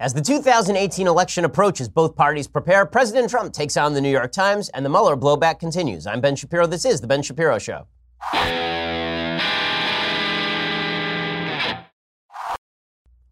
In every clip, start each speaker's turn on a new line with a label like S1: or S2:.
S1: As the 2018 election approaches, both parties prepare. President Trump takes on the New York Times, and the Mueller blowback continues. I'm Ben Shapiro. This is The Ben Shapiro Show.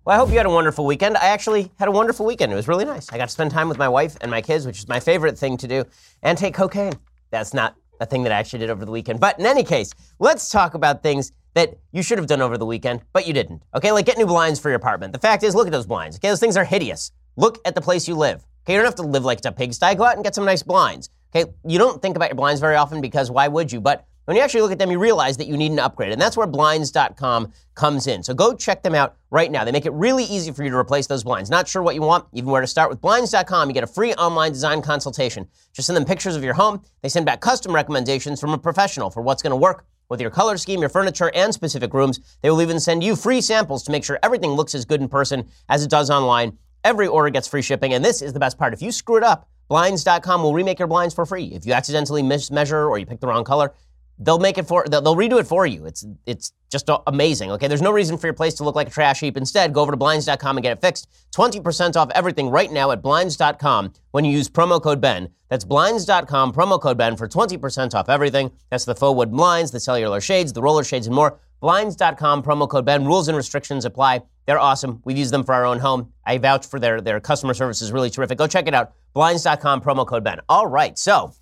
S1: Well, I hope you had a wonderful weekend. I actually had a wonderful weekend. It was really nice. I got to spend time with my wife and my kids, which is my favorite thing to do, and take cocaine. That's not a thing that I actually did over the weekend. But in any case, let's talk about things that you should have done over the weekend, but you didn't. Okay, like get new blinds for your apartment. The fact is, look at those blinds. Okay, those things are hideous. Look at the place you live. Okay, you don't have to live like it's a pigsty. Go out and get some nice blinds. Okay, you don't think about your blinds very often because why would you? But when you actually look at them, you realize that you need an upgrade. And that's where blinds.com comes in. So go check them out right now. They make it really easy for you to replace those blinds. Not sure what you want, even where to start. With blinds.com, you get a free online design consultation. Just send them pictures of your home. They send back custom recommendations from a professional for what's going to work with your color scheme, your furniture, and specific rooms. They will even send you free samples to make sure everything looks as good in person as it does online. Every order gets free shipping, and this is the best part. If you screw it up, Blinds.com will remake your blinds for free. If you accidentally mismeasure or you pick the wrong color, they'll make it for they'll, redo it for you. It's it's just amazing. Okay, there's no reason for your place to look like a trash heap. Instead, go over to blinds.com and get it fixed. 20% off everything right now at blinds.com when you use promo code Ben. That's blinds.com promo code Ben for 20% off everything. That's the faux wood blinds, the cellular shades, the roller shades and more. Blinds.com promo code Ben. Rules and restrictions apply. They're awesome. We've used them for our own home. I vouch for their their customer service is really terrific. Go check it out. Blinds.com promo code Ben. All right. So,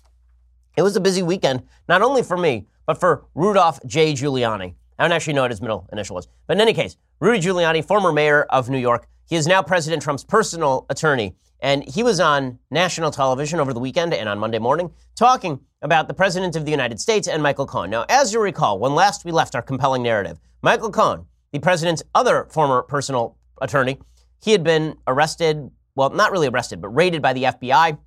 S1: it was a busy weekend, not only for me, but for Rudolph J. Giuliani. I don't actually know what his middle initial was. But in any case, Rudy Giuliani, former mayor of New York, he is now President Trump's personal attorney. And he was on national television over the weekend and on Monday morning talking about the President of the United States and Michael Cohen. Now, as you recall, when last we left our compelling narrative, Michael Cohen, the President's other former personal attorney, he had been arrested, well, not really arrested, but raided by the FBI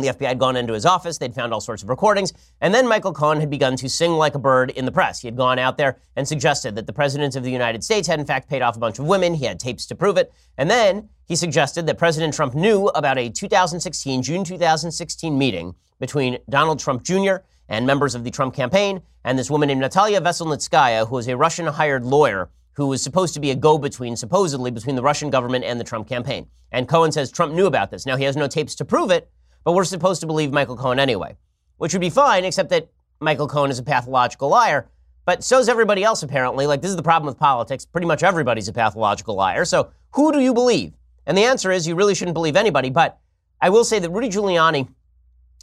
S1: the FBI had gone into his office, they'd found all sorts of recordings, and then Michael Cohen had begun to sing like a bird in the press. He had gone out there and suggested that the President of the United States had in fact paid off a bunch of women. He had tapes to prove it. And then he suggested that President Trump knew about a 2016, June 2016 meeting between Donald Trump Jr. and members of the Trump campaign and this woman named Natalia Veselnitskaya, who was a Russian hired lawyer who was supposed to be a go between, supposedly, between the Russian government and the Trump campaign. And Cohen says Trump knew about this. Now, he has no tapes to prove it, but we're supposed to believe Michael Cohen anyway, which would be fine, except that Michael Cohen is a pathological liar. But so's everybody else, apparently. Like, this is the problem with politics. Pretty much everybody's a pathological liar. So, who do you believe? And the answer is you really shouldn't believe anybody. But I will say that Rudy Giuliani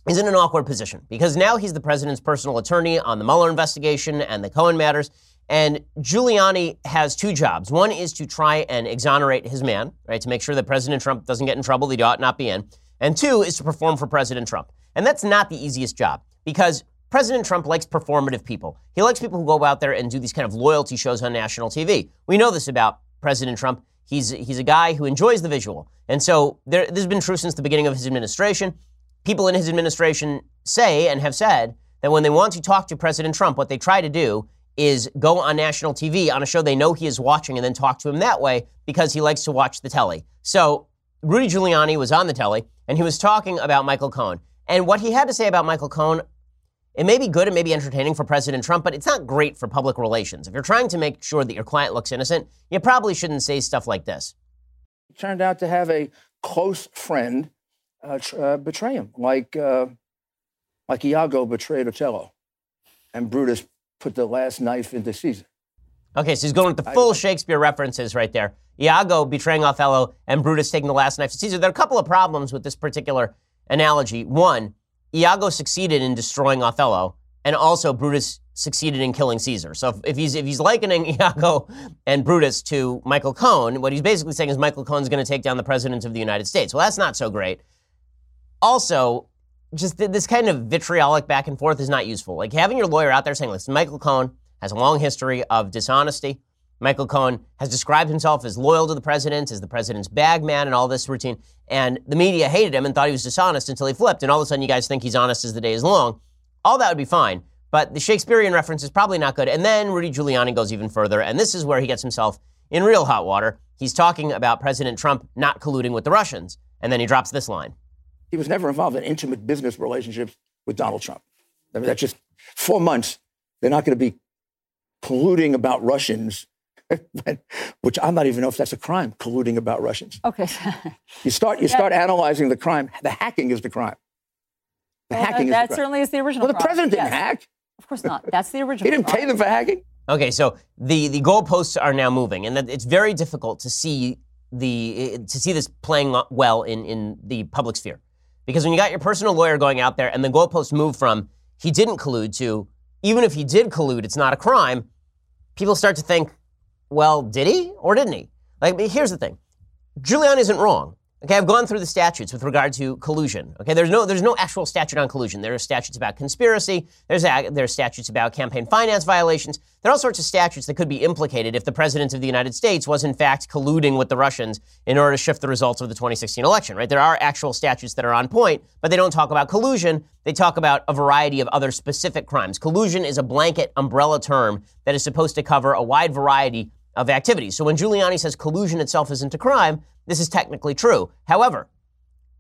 S1: is in an awkward position because now he's the president's personal attorney on the Mueller investigation and the Cohen matters. And Giuliani has two jobs. One is to try and exonerate his man, right, to make sure that President Trump doesn't get in trouble that he ought not be in. And two is to perform for President Trump. And that's not the easiest job because President Trump likes performative people. He likes people who go out there and do these kind of loyalty shows on national TV. We know this about President Trump. He's, he's a guy who enjoys the visual. And so there, this has been true since the beginning of his administration. People in his administration say and have said that when they want to talk to President Trump, what they try to do is go on national TV on a show they know he is watching and then talk to him that way because he likes to watch the telly. So Rudy Giuliani was on the telly and he was talking about Michael Cohen. And what he had to say about Michael Cohen, it may be good, it may be entertaining for President Trump, but it's not great for public relations. If you're trying to make sure that your client looks innocent, you probably shouldn't say stuff like this.
S2: He turned out to have a close friend uh, uh, betray him, like uh, like Iago betrayed Othello, and Brutus put the last knife into Caesar.
S1: Okay, so he's going with the full I, Shakespeare references right there. Iago betraying Othello and Brutus taking the last knife to Caesar. There are a couple of problems with this particular analogy. One, Iago succeeded in destroying Othello, and also Brutus succeeded in killing Caesar. So if, if he's if he's likening Iago and Brutus to Michael Cohen, what he's basically saying is Michael Cohen's going to take down the president of the United States. Well, that's not so great. Also, just this kind of vitriolic back and forth is not useful. Like having your lawyer out there saying, "Listen, Michael Cohen has a long history of dishonesty." Michael Cohen has described himself as loyal to the president, as the president's bag man, and all this routine. And the media hated him and thought he was dishonest until he flipped. And all of a sudden, you guys think he's honest as the day is long. All that would be fine. But the Shakespearean reference is probably not good. And then Rudy Giuliani goes even further. And this is where he gets himself in real hot water. He's talking about President Trump not colluding with the Russians. And then he drops this line
S2: He was never involved in intimate business relationships with Donald Trump. I mean, that's just four months. They're not going to be colluding about Russians which I'm not even know if that's a crime, colluding about Russians.
S3: Okay.
S2: you start you start analyzing the crime. The hacking is the crime.
S3: The well, hacking that, that certainly is the original.
S2: Well, the
S3: crime.
S2: president didn't yes. hack.
S3: Of course not. That's the original.
S2: he didn't
S3: crime.
S2: pay them for hacking.
S1: Okay, so the the goalposts are now moving, and it's very difficult to see the to see this playing well in in the public sphere, because when you got your personal lawyer going out there, and the goalposts move from he didn't collude to even if he did collude, it's not a crime. People start to think, well, did he or didn't he? Like, here's the thing: Giuliani isn't wrong. Okay, I've gone through the statutes with regard to collusion. Okay, there's no there's no actual statute on collusion. There are statutes about conspiracy. There's a, there's statutes about campaign finance violations. There are all sorts of statutes that could be implicated if the president of the United States was in fact colluding with the Russians in order to shift the results of the 2016 election. Right? There are actual statutes that are on point, but they don't talk about collusion. They talk about a variety of other specific crimes. Collusion is a blanket umbrella term that is supposed to cover a wide variety of activities. So when Giuliani says collusion itself isn't a crime, this is technically true. However,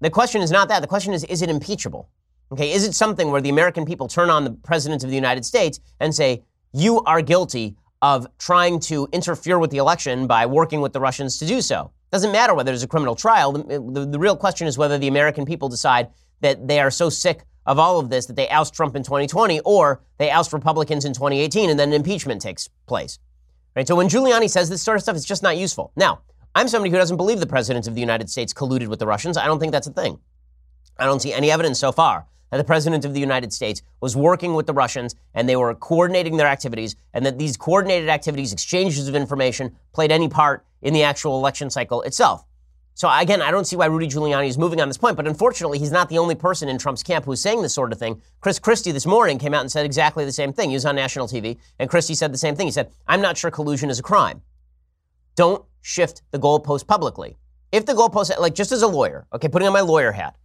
S1: the question is not that. The question is, is it impeachable? Okay, is it something where the American people turn on the President of the United States and say, you are guilty of trying to interfere with the election by working with the Russians to do so? Doesn't matter whether there's a criminal trial. The, the, the real question is whether the American people decide that they are so sick of all of this that they oust Trump in 2020 or they oust Republicans in 2018 and then an impeachment takes place. Right? So when Giuliani says this sort of stuff, it's just not useful. Now, I'm somebody who doesn't believe the president of the United States colluded with the Russians. I don't think that's a thing. I don't see any evidence so far that the president of the United States was working with the Russians and they were coordinating their activities and that these coordinated activities, exchanges of information, played any part in the actual election cycle itself. So again, I don't see why Rudy Giuliani is moving on this point, but unfortunately, he's not the only person in Trump's camp who's saying this sort of thing. Chris Christie this morning came out and said exactly the same thing. He was on national TV, and Christie said the same thing. He said, I'm not sure collusion is a crime. Don't shift the goalpost publicly. If the goalpost, like just as a lawyer, okay, putting on my lawyer hat,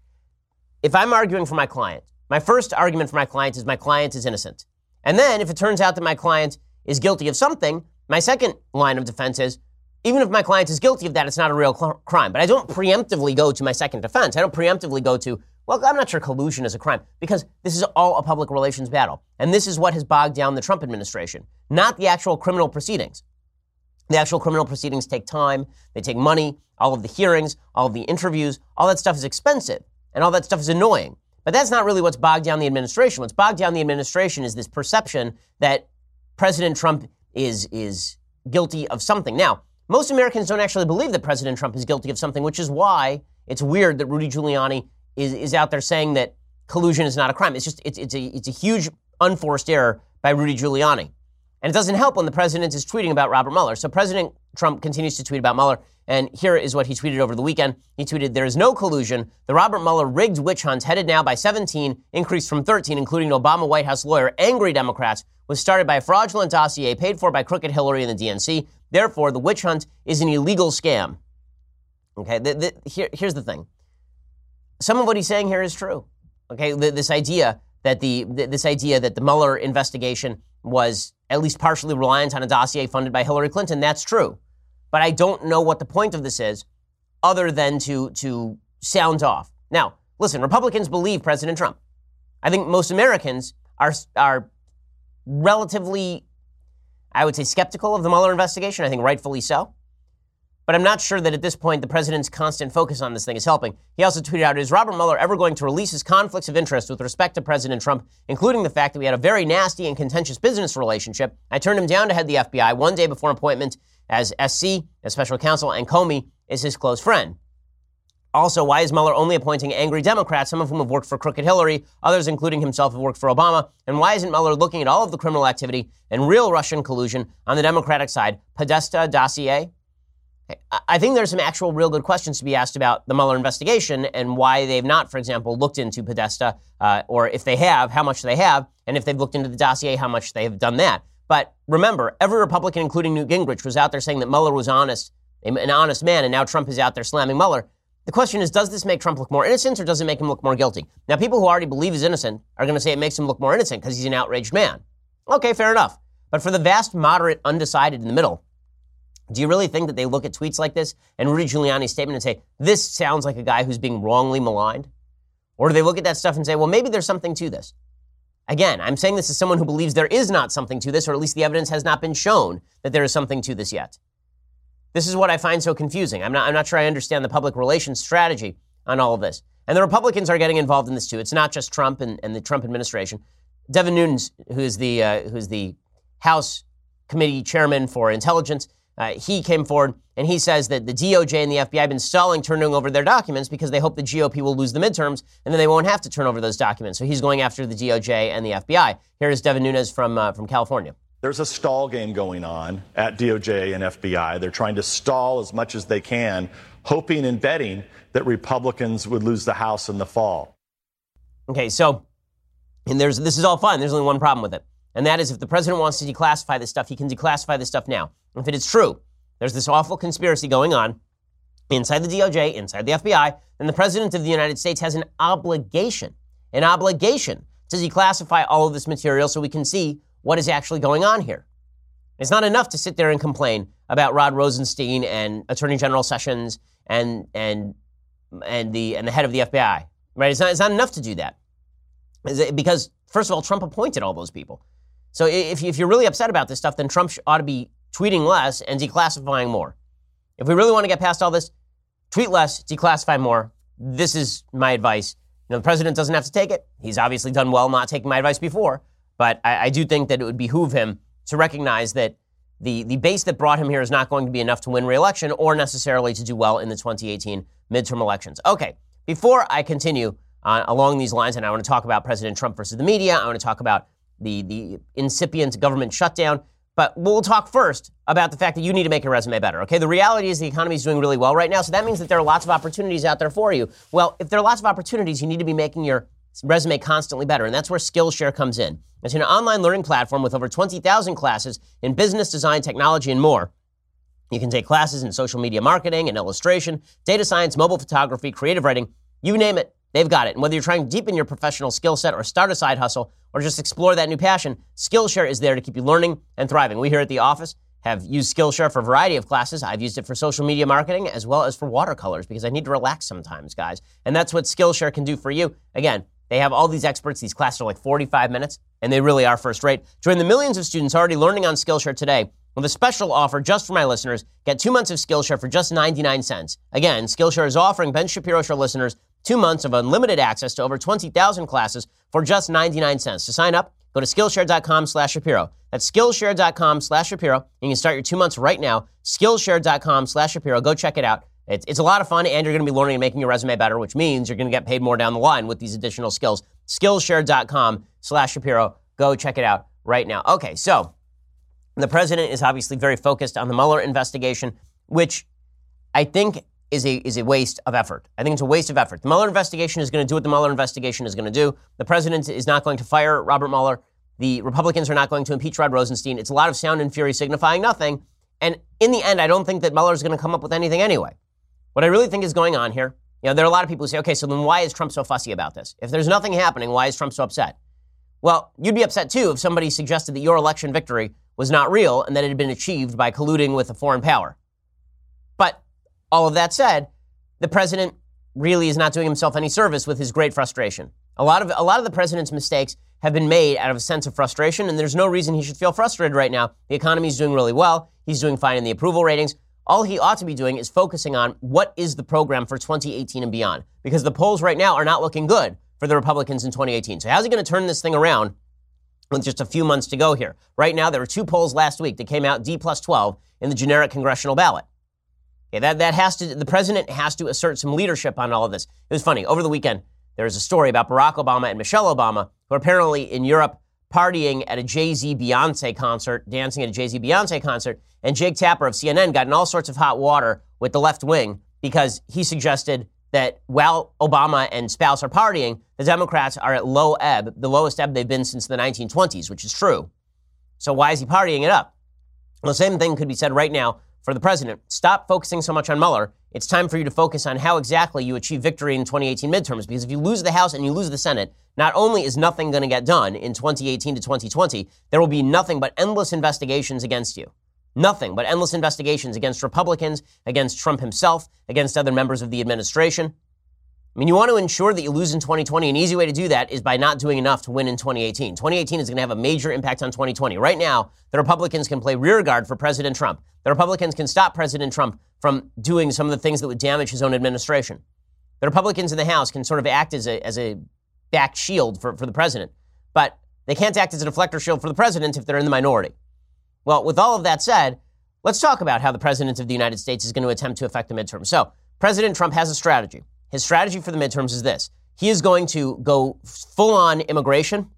S1: if I'm arguing for my client, my first argument for my client is my client is innocent. And then if it turns out that my client is guilty of something, my second line of defense is even if my client is guilty of that, it's not a real cl- crime. But I don't preemptively go to my second defense. I don't preemptively go to, well, I'm not sure collusion is a crime because this is all a public relations battle. And this is what has bogged down the Trump administration, not the actual criminal proceedings. The actual criminal proceedings take time, they take money, all of the hearings, all of the interviews, all that stuff is expensive, and all that stuff is annoying. But that's not really what's bogged down the administration. What's bogged down the administration is this perception that President Trump is, is guilty of something. Now, most Americans don't actually believe that President Trump is guilty of something, which is why it's weird that Rudy Giuliani is, is out there saying that collusion is not a crime. It's just, it's, it's, a, it's a huge unforced error by Rudy Giuliani. And it doesn't help when the president is tweeting about Robert Mueller. So President Trump continues to tweet about Mueller. And here is what he tweeted over the weekend. He tweeted, There is no collusion. The Robert Mueller rigged witch hunt, headed now by 17, increased from 13, including an Obama White House lawyer, angry Democrats, was started by a fraudulent dossier paid for by crooked Hillary and the DNC. Therefore, the witch hunt is an illegal scam. Okay, the, the, here, here's the thing. Some of what he's saying here is true. Okay, the, this idea that the this idea that the Mueller investigation was at least partially reliant on a dossier funded by Hillary Clinton. That's true. But I don't know what the point of this is other than to, to sound off. Now, listen, Republicans believe President Trump. I think most Americans are, are relatively, I would say, skeptical of the Mueller investigation. I think rightfully so. But I'm not sure that at this point the president's constant focus on this thing is helping. He also tweeted out Is Robert Mueller ever going to release his conflicts of interest with respect to President Trump, including the fact that we had a very nasty and contentious business relationship? I turned him down to head the FBI one day before appointment as SC, as special counsel, and Comey is his close friend. Also, why is Mueller only appointing angry Democrats, some of whom have worked for crooked Hillary, others, including himself, have worked for Obama? And why isn't Mueller looking at all of the criminal activity and real Russian collusion on the Democratic side? Podesta dossier? I think there's some actual real good questions to be asked about the Mueller investigation and why they've not, for example, looked into Podesta, uh, or if they have, how much they have, and if they've looked into the dossier, how much they have done that. But remember, every Republican, including Newt Gingrich, was out there saying that Mueller was honest, an honest man, and now Trump is out there slamming Mueller. The question is, does this make Trump look more innocent or does it make him look more guilty? Now, people who already believe he's innocent are going to say it makes him look more innocent because he's an outraged man. Okay, fair enough. But for the vast moderate undecided in the middle, do you really think that they look at tweets like this and Rudy Giuliani's statement and say, this sounds like a guy who's being wrongly maligned? Or do they look at that stuff and say, well, maybe there's something to this? Again, I'm saying this as someone who believes there is not something to this, or at least the evidence has not been shown that there is something to this yet. This is what I find so confusing. I'm not, I'm not sure I understand the public relations strategy on all of this. And the Republicans are getting involved in this too. It's not just Trump and, and the Trump administration. Devin Nunes, who is the, uh, who is the House Committee Chairman for Intelligence, uh, he came forward and he says that the DOJ and the FBI have been stalling turning over their documents because they hope the GOP will lose the midterms and then they won't have to turn over those documents. So he's going after the DOJ and the FBI. Here is Devin Nunes from, uh, from California.
S4: There's a stall game going on at DOJ and FBI. They're trying to stall as much as they can, hoping and betting that Republicans would lose the House in the fall.
S1: Okay, so and there's this is all fine. There's only one problem with it. And that is if the president wants to declassify this stuff, he can declassify this stuff now. If it is true, there's this awful conspiracy going on inside the DOJ, inside the FBI, then the president of the United States has an obligation, an obligation to declassify all of this material so we can see what is actually going on here. It's not enough to sit there and complain about Rod Rosenstein and Attorney General Sessions and and and the and the head of the FBI. Right? It's not, it's not enough to do that. Because first of all, Trump appointed all those people. So if, if you're really upset about this stuff, then Trump ought to be tweeting less and declassifying more. If we really want to get past all this, tweet less, declassify more. This is my advice. You know, the president doesn't have to take it. He's obviously done well not taking my advice before, but I, I do think that it would behoove him to recognize that the, the base that brought him here is not going to be enough to win re-election or necessarily to do well in the 2018 midterm elections. Okay, before I continue uh, along these lines, and I want to talk about President Trump versus the media, I want to talk about the, the incipient government shutdown. But we'll talk first about the fact that you need to make your resume better. Okay, the reality is the economy is doing really well right now, so that means that there are lots of opportunities out there for you. Well, if there are lots of opportunities, you need to be making your resume constantly better, and that's where Skillshare comes in. It's an online learning platform with over 20,000 classes in business, design, technology, and more. You can take classes in social media marketing and illustration, data science, mobile photography, creative writing, you name it. They've got it. And whether you're trying to deepen your professional skill set or start a side hustle or just explore that new passion, Skillshare is there to keep you learning and thriving. We here at the office have used Skillshare for a variety of classes. I've used it for social media marketing as well as for watercolors because I need to relax sometimes, guys. And that's what Skillshare can do for you. Again, they have all these experts. These classes are like 45 minutes, and they really are first rate. Join the millions of students already learning on Skillshare today with a special offer just for my listeners. Get two months of Skillshare for just 99 cents. Again, Skillshare is offering Ben Shapiro Show listeners two months of unlimited access to over 20,000 classes for just 99 cents. To sign up, go to Skillshare.com slash Shapiro. That's Skillshare.com slash Shapiro. You can start your two months right now. Skillshare.com slash Shapiro. Go check it out. It's, it's a lot of fun, and you're going to be learning and making your resume better, which means you're going to get paid more down the line with these additional skills. Skillshare.com slash Shapiro. Go check it out right now. Okay, so the president is obviously very focused on the Mueller investigation, which I think is a, is a waste of effort. I think it's a waste of effort. The Mueller investigation is going to do what the Mueller investigation is going to do. The president is not going to fire Robert Mueller. The Republicans are not going to impeach Rod Rosenstein. It's a lot of sound and fury signifying nothing. And in the end, I don't think that Mueller is going to come up with anything anyway. What I really think is going on here, you know, there are a lot of people who say, okay, so then why is Trump so fussy about this? If there's nothing happening, why is Trump so upset? Well, you'd be upset too if somebody suggested that your election victory was not real and that it had been achieved by colluding with a foreign power. But all of that said, the president really is not doing himself any service with his great frustration. A lot of a lot of the president's mistakes have been made out of a sense of frustration, and there's no reason he should feel frustrated right now. The economy is doing really well. He's doing fine in the approval ratings. All he ought to be doing is focusing on what is the program for 2018 and beyond, because the polls right now are not looking good for the Republicans in 2018. So how's he going to turn this thing around with just a few months to go here? Right now, there were two polls last week that came out D plus 12 in the generic congressional ballot. Okay, that, that has to, the president has to assert some leadership on all of this. It was funny. Over the weekend, there was a story about Barack Obama and Michelle Obama, who are apparently in Europe partying at a Jay Z Beyonce concert, dancing at a Jay Z Beyonce concert. And Jake Tapper of CNN got in all sorts of hot water with the left wing because he suggested that while Obama and spouse are partying, the Democrats are at low ebb, the lowest ebb they've been since the 1920s, which is true. So why is he partying it up? Well, the same thing could be said right now for the president. Stop focusing so much on Mueller. It's time for you to focus on how exactly you achieve victory in 2018 midterms. Because if you lose the House and you lose the Senate, not only is nothing going to get done in 2018 to 2020, there will be nothing but endless investigations against you. Nothing but endless investigations against Republicans, against Trump himself, against other members of the administration. I mean, you want to ensure that you lose in 2020. An easy way to do that is by not doing enough to win in 2018. 2018 is going to have a major impact on 2020. Right now, the Republicans can play rearguard for President Trump. The Republicans can stop President Trump from doing some of the things that would damage his own administration. The Republicans in the House can sort of act as a, as a back shield for, for the president, but they can't act as a deflector shield for the president if they're in the minority. Well, with all of that said, let's talk about how the president of the United States is going to attempt to affect the midterm. So, President Trump has a strategy. His strategy for the midterms is this he is going to go full on immigration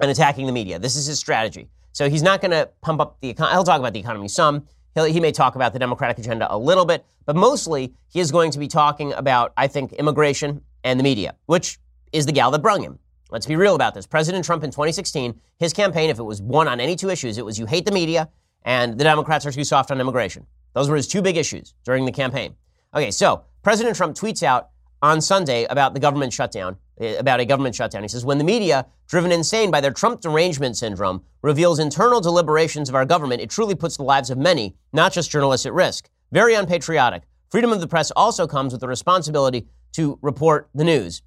S1: and attacking the media. This is his strategy. So he's not going to pump up the economy. He'll talk about the economy some. He'll, he may talk about the Democratic agenda a little bit, but mostly he is going to be talking about, I think, immigration and the media, which is the gal that brung him. Let's be real about this. President Trump in 2016, his campaign, if it was one on any two issues, it was you hate the media and the Democrats are too soft on immigration. Those were his two big issues during the campaign. Okay, so President Trump tweets out on Sunday about the government shutdown, eh, about a government shutdown. He says, when the media, driven insane by their Trump derangement syndrome, reveals internal deliberations of our government, it truly puts the lives of many, not just journalists, at risk. Very unpatriotic. Freedom of the press also comes with the responsibility to report the news.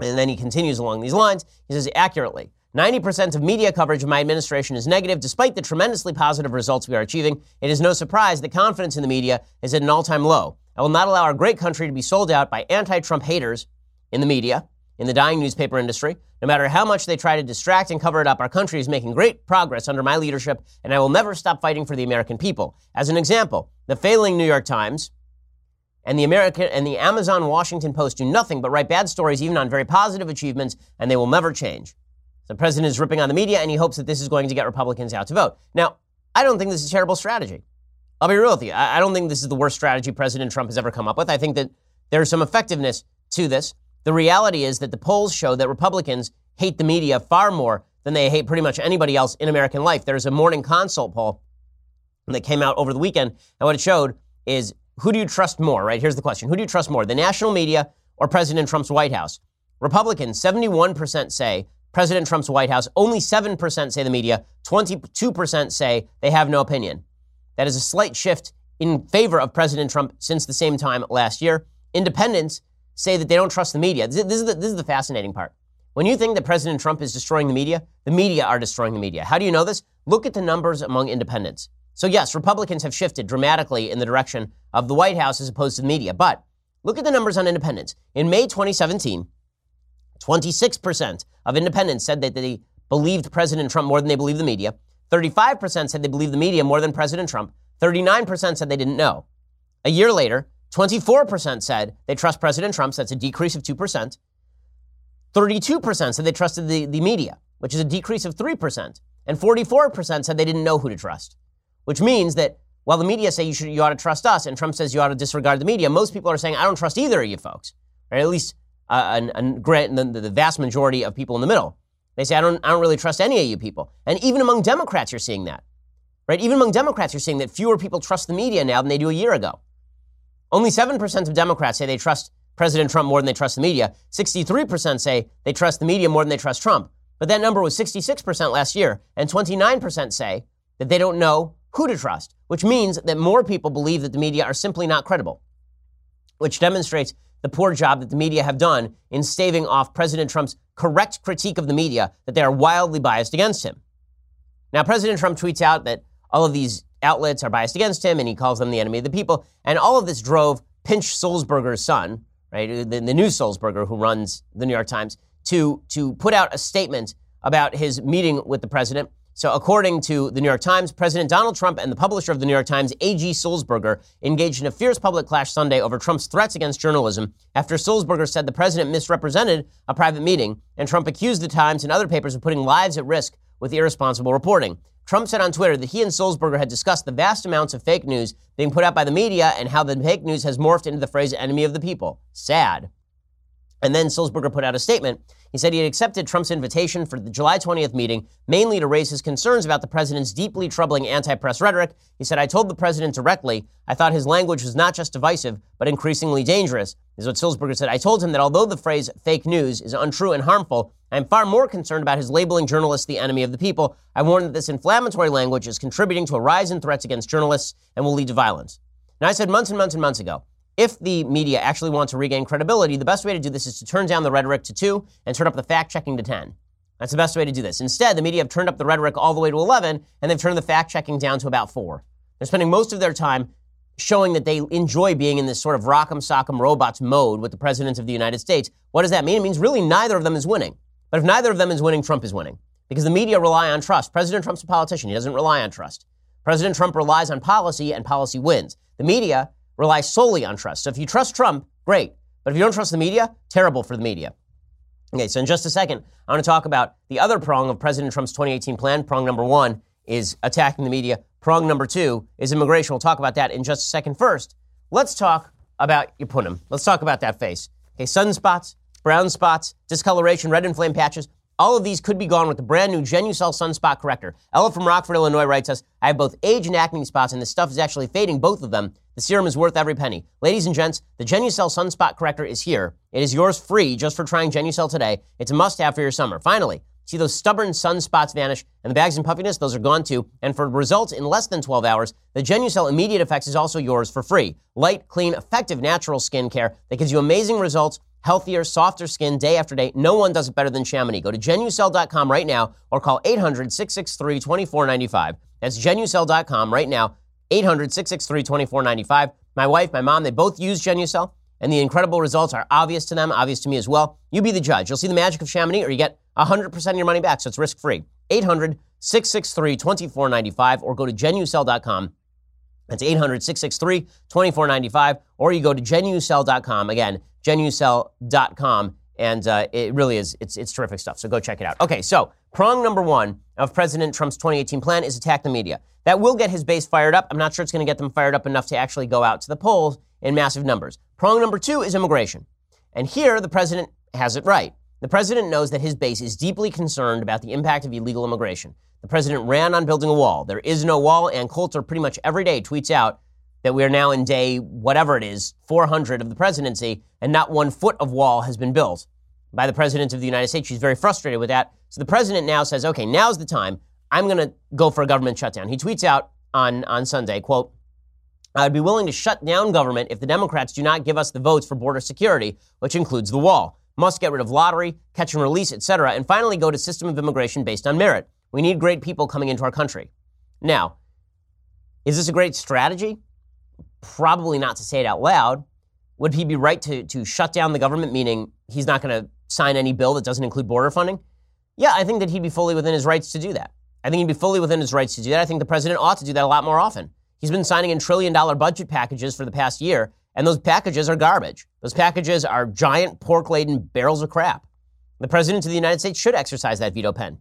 S1: And then he continues along these lines. He says, accurately. 90% of media coverage of my administration is negative. Despite the tremendously positive results we are achieving, it is no surprise that confidence in the media is at an all time low. I will not allow our great country to be sold out by anti Trump haters in the media, in the dying newspaper industry. No matter how much they try to distract and cover it up, our country is making great progress under my leadership, and I will never stop fighting for the American people. As an example, the failing New York Times and the American and the Amazon Washington Post do nothing but write bad stories even on very positive achievements, and they will never change. The president is ripping on the media, and he hopes that this is going to get Republicans out to vote. Now, I don't think this is a terrible strategy. I'll be real with you. I, don't think this is the worst strategy President Trump has ever come up with. I think that there's some effectiveness to this. The reality is that the polls show that Republicans hate the media far more than they hate pretty much anybody else in American life. There's a morning consult poll that came out over the weekend, and what it showed is who do you trust more, right? Here's the question Who do you trust more, the national media or President Trump's White House? Republicans, 71% say President Trump's White House, only 7% say the media, 22% say they have no opinion. That is a slight shift in favor of President Trump since the same time last year. Independents say that they don't trust the media. This is the, this is the fascinating part. When you think that President Trump is destroying the media, the media are destroying the media. How do you know this? Look at the numbers among independents. So, yes, Republicans have shifted dramatically in the direction of the White House as opposed to the media. But look at the numbers on independents. In May 2017, 26% of independents said that they believed President Trump more than they believed the media. 35% said they believed the media more than President Trump. 39% said they didn't know. A year later, 24% said they trust President Trump, so that's a decrease of 2%. 32% said they trusted the, the media, which is a decrease of 3%. And 44% said they didn't know who to trust, which means that while the media say you, should, you ought to trust us and Trump says you ought to disregard the media, most people are saying, I don't trust either of you folks, or at least uh, a, a, the, the vast majority of people in the middle. They say, I don't, I don't really trust any of you people. And even among Democrats, you're seeing that. Right? Even among Democrats, you're seeing that fewer people trust the media now than they do a year ago. Only 7% of Democrats say they trust President Trump more than they trust the media. 63% say they trust the media more than they trust Trump. But that number was 66% last year. And 29% say that they don't know who to trust, which means that more people believe that the media are simply not credible, which demonstrates the poor job that the media have done in staving off President Trump's correct critique of the media that they are wildly biased against him. Now, President Trump tweets out that all of these outlets are biased against him and he calls them the enemy of the people. And all of this drove Pinch Sulzberger's son, right, uh, the, the new Sulzberger who runs the New York Times, to, to put out a statement about his meeting with the president so, according to the New York Times, President Donald Trump and the publisher of the New York Times, A.G. Sulzberger, engaged in a fierce public clash Sunday over Trump's threats against journalism after Sulzberger said the president misrepresented a private meeting, and Trump accused the Times and other papers of putting lives at risk with irresponsible reporting. Trump said on Twitter that he and Sulzberger had discussed the vast amounts of fake news being put out by the media and how the fake news has morphed into the phrase enemy of the people. Sad. And then Sulzberger put out a statement he said he had accepted Trump's invitation for the July 20th meeting, mainly to raise his concerns about the president's deeply troubling anti press rhetoric. He said, I told the president directly I thought his language was not just divisive, but increasingly dangerous. Is what Sulzberger said. I told him that although the phrase fake news is untrue and harmful, I am far more concerned about his labeling journalists the enemy of the people. I warned that this inflammatory language is contributing to a rise in threats against journalists and will lead to violence. Now, I said months and months and months ago if the media actually want to regain credibility, the best way to do this is to turn down the rhetoric to two and turn up the fact checking to 10. That's the best way to do this. Instead, the media have turned up the rhetoric all the way to 11, and they've turned the fact checking down to about four. They're spending most of their time showing that they enjoy being in this sort of rock'em sock'em robots mode with the president of the United States. What does that mean? It means really neither of them is winning. But if neither of them is winning, Trump is winning. Because the media rely on trust. President Trump's a politician. He doesn't rely on trust. President Trump relies on policy, and policy wins. The media relies solely on trust. So if you trust Trump, great. But if you don't trust the media, terrible for the media. Okay, so in just a second, I want to talk about the other prong of President Trump's 2018 plan. Prong number one is attacking the media. Prong number two is immigration. We'll talk about that in just a second. First, let's talk about Yapunim. Let's talk about that face. Okay, sunspots, brown spots, discoloration, red inflamed patches. All of these could be gone with the brand new Genucel Sunspot Corrector. Ella from Rockford, Illinois writes us, I have both age and acne spots, and this stuff is actually fading both of them. The serum is worth every penny. Ladies and gents, the Genucel Sunspot Corrector is here. It is yours free just for trying Genucel today. It's a must-have for your summer. Finally, see those stubborn sunspots vanish, and the bags and puffiness, those are gone too. And for results in less than 12 hours, the Genucel Immediate Effects is also yours for free. Light, clean, effective natural skincare that gives you amazing results healthier, softer skin day after day. No one does it better than Chamonix. Go to genucel.com right now or call 800 663 2495. That's genucel.com right now, 800 663 2495. My wife, my mom, they both use Genucel, and the incredible results are obvious to them, obvious to me as well. You be the judge. You'll see the magic of Chamonix, or you get 100% of your money back, so it's risk free. 800 663 2495 or go to genucel.com. That's 800 663 2495, or you go to genucel.com. Again, genucel.com. And uh, it really is, it's, it's terrific stuff. So go check it out. Okay, so prong number one of President Trump's 2018 plan is attack the media. That will get his base fired up. I'm not sure it's going to get them fired up enough to actually go out to the polls in massive numbers. Prong number two is immigration. And here, the president has it right. The president knows that his base is deeply concerned about the impact of illegal immigration. The president ran on building a wall. There is no wall, and Coulter pretty much every day tweets out that we are now in day whatever it is, 400 of the presidency, and not one foot of wall has been built by the president of the United States. She's very frustrated with that. So the president now says, okay, now's the time. I'm going to go for a government shutdown. He tweets out on, on Sunday, quote, I'd be willing to shut down government if the Democrats do not give us the votes for border security, which includes the wall. Must get rid of lottery, catch and release, etc., and finally go to system of immigration based on merit. We need great people coming into our country. Now, is this a great strategy? probably not to say it out loud. Would he be right to, to shut down the government, meaning he's not going to sign any bill that doesn't include border funding? Yeah, I think that he'd be fully within his rights to do that. I think he'd be fully within his rights to do that. I think the president ought to do that a lot more often. He's been signing in trillion dollar budget packages for the past year, and those packages are garbage. Those packages are giant pork laden barrels of crap. The president of the United States should exercise that veto pen.